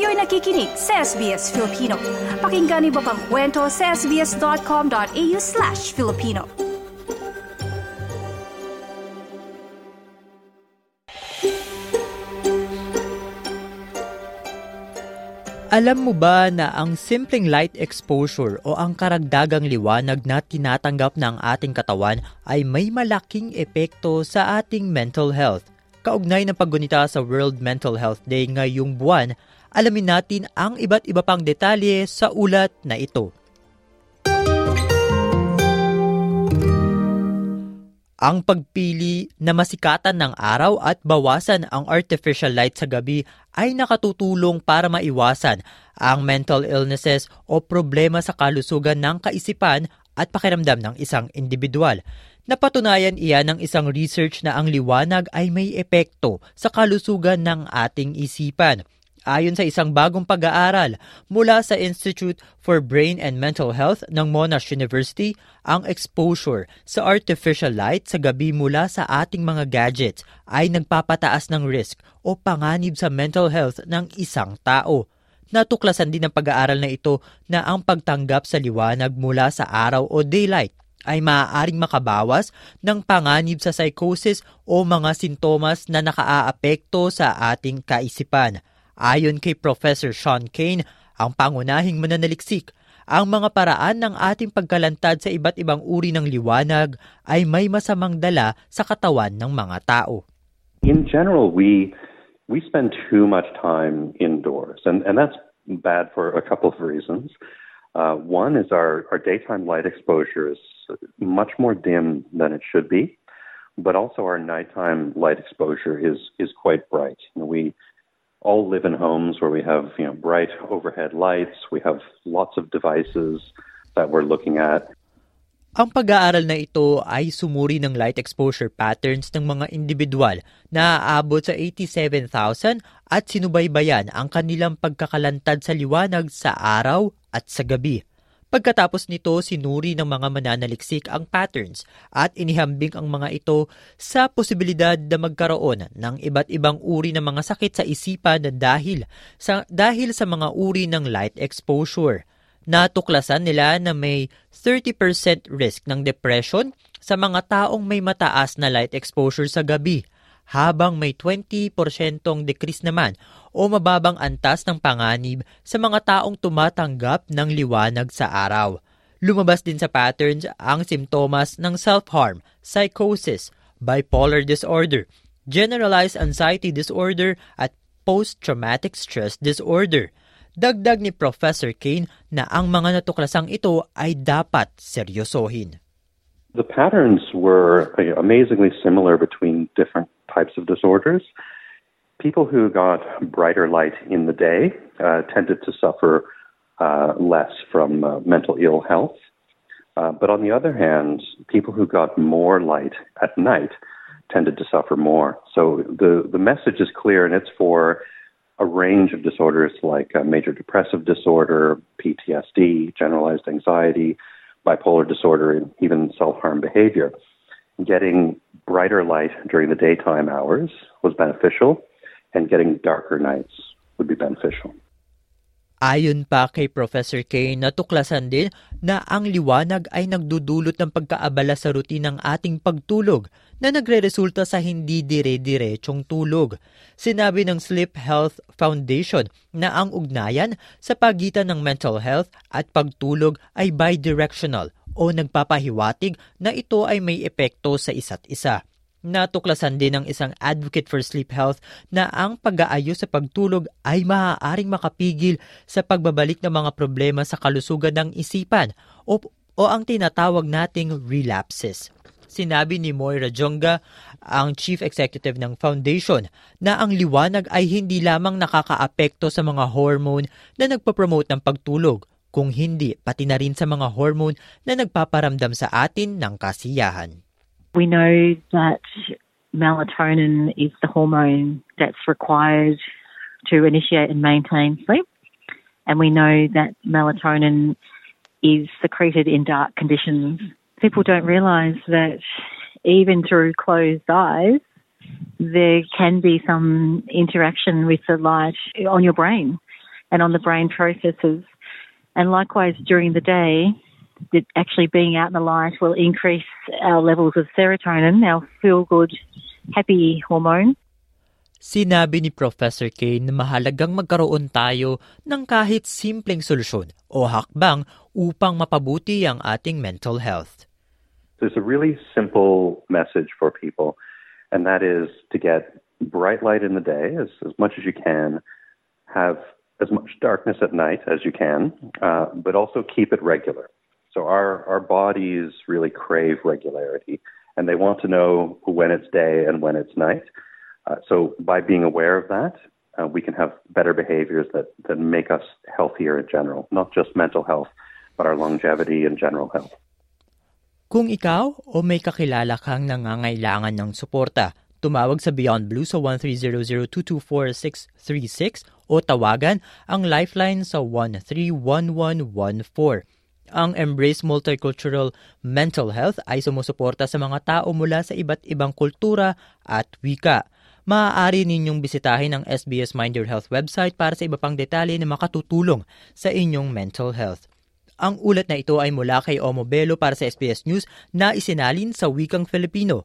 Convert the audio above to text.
Kayo'y nakikinig sa SBS Filipino. Pakinggan niyo pa ang kwento sa sbs.com.au slash Filipino. Alam mo ba na ang simpleng light exposure o ang karagdagang liwanag na tinatanggap ng ating katawan ay may malaking epekto sa ating mental health? Kaugnay ng paggunita sa World Mental Health Day ngayong buwan, alamin natin ang iba't iba pang detalye sa ulat na ito. Ang pagpili na masikatan ng araw at bawasan ang artificial light sa gabi ay nakatutulong para maiwasan ang mental illnesses o problema sa kalusugan ng kaisipan at pakiramdam ng isang individual. Napatunayan iyan ng isang research na ang liwanag ay may epekto sa kalusugan ng ating isipan. Ayon sa isang bagong pag-aaral mula sa Institute for Brain and Mental Health ng Monash University, ang exposure sa artificial light sa gabi mula sa ating mga gadgets ay nagpapataas ng risk o panganib sa mental health ng isang tao. Natuklasan din ng pag-aaral na ito na ang pagtanggap sa liwanag mula sa araw o daylight ay maaaring makabawas ng panganib sa psychosis o mga sintomas na nakaaapekto sa ating kaisipan. Ayon kay Professor Sean Kane, ang pangunahing mananaliksik, ang mga paraan ng ating pagkalantad sa iba't ibang uri ng liwanag ay may masamang dala sa katawan ng mga tao. In general, we we spend too much time indoors, and, and that's bad for a couple of reasons. Uh, one is our, our daytime light exposure is much more dim than it should be, but also our nighttime light exposure is is quite bright. You know, we all live in homes where we have you know bright overhead lights, we have lots of devices that we're looking at. Ang pag-aaral na ito ay sumuri ng light exposure patterns ng mga individual na aabot sa 87,000 at sinubaybayan ang kanilang pagkakalantad sa liwanag sa araw at sa gabi. Pagkatapos nito, sinuri ng mga mananaliksik ang patterns at inihambing ang mga ito sa posibilidad na magkaroon ng iba't ibang uri ng mga sakit sa isipan dahil sa, dahil sa mga uri ng light exposure. Natuklasan nila na may 30% risk ng depression sa mga taong may mataas na light exposure sa gabi habang may 20% decrease naman o mababang antas ng panganib sa mga taong tumatanggap ng liwanag sa araw. Lumabas din sa patterns ang simptomas ng self-harm, psychosis, bipolar disorder, generalized anxiety disorder at post-traumatic stress disorder. Dagdag ni Professor Kane na ang mga natuklasang ito ay dapat seryosohin. The patterns were amazingly similar between different types of disorders. People who got brighter light in the day uh, tended to suffer uh, less from uh, mental ill health. Uh, but on the other hand, people who got more light at night tended to suffer more. So the, the message is clear, and it's for a range of disorders like major depressive disorder, PTSD, generalized anxiety, bipolar disorder, and even self harm behavior. Getting brighter light during the daytime hours was beneficial, and getting darker nights would be beneficial. Ayon pa kay Professor Kay, natuklasan din na ang liwanag ay nagdudulot ng pagkaabala sa routine ng ating pagtulog na nagre-resulta sa hindi dire-diretsong tulog. Sinabi ng Sleep Health Foundation na ang ugnayan sa pagitan ng mental health at pagtulog ay bidirectional o nagpapahiwatig na ito ay may epekto sa isa't isa. Natuklasan din ng isang advocate for sleep health na ang pag-aayos sa pagtulog ay maaaring makapigil sa pagbabalik ng mga problema sa kalusugan ng isipan o, o ang tinatawag nating relapses. Sinabi ni Moira Jonga, ang Chief Executive ng Foundation, na ang liwanag ay hindi lamang nakakaapekto sa mga hormone na nagpapromote ng pagtulog, kung hindi pati na rin sa mga hormone na nagpaparamdam sa atin ng kasiyahan. We know that melatonin is the hormone that's required to initiate and maintain sleep. And we know that melatonin is secreted in dark conditions. People don't realize that even through closed eyes, there can be some interaction with the light on your brain. and on the brain processes. And likewise, during the day, that actually being out in the light will increase our levels of serotonin, our feel good, happy hormone. Sinabi ni Professor Kane na mahalagang magkaroon tayo ng kahit simpleng solusyon o hakbang upang mapabuti ang ating mental health. There's a really simple message for people, and that is to get bright light in the day as, as much as you can, have as much darkness at night as you can, uh, but also keep it regular. So our, our bodies really crave regularity, and they want to know when it's day and when it's night. Uh, so by being aware of that, uh, we can have better behaviors that, that make us healthier in general, not just mental health, but our longevity and general health. Kung ikaw o may kakilala kang nangangailangan ng suporta, tumawag sa Beyond Blue sa 1300-224-636 o tawagan ang Lifeline sa 131114. Ang Embrace Multicultural Mental Health ay sumusuporta sa mga tao mula sa iba't ibang kultura at wika maaari ninyong bisitahin ang SBS Mind Your Health website para sa iba pang detalye na makatutulong sa inyong mental health. Ang ulat na ito ay mula kay Omo Belo para sa SBS News na isinalin sa wikang Filipino.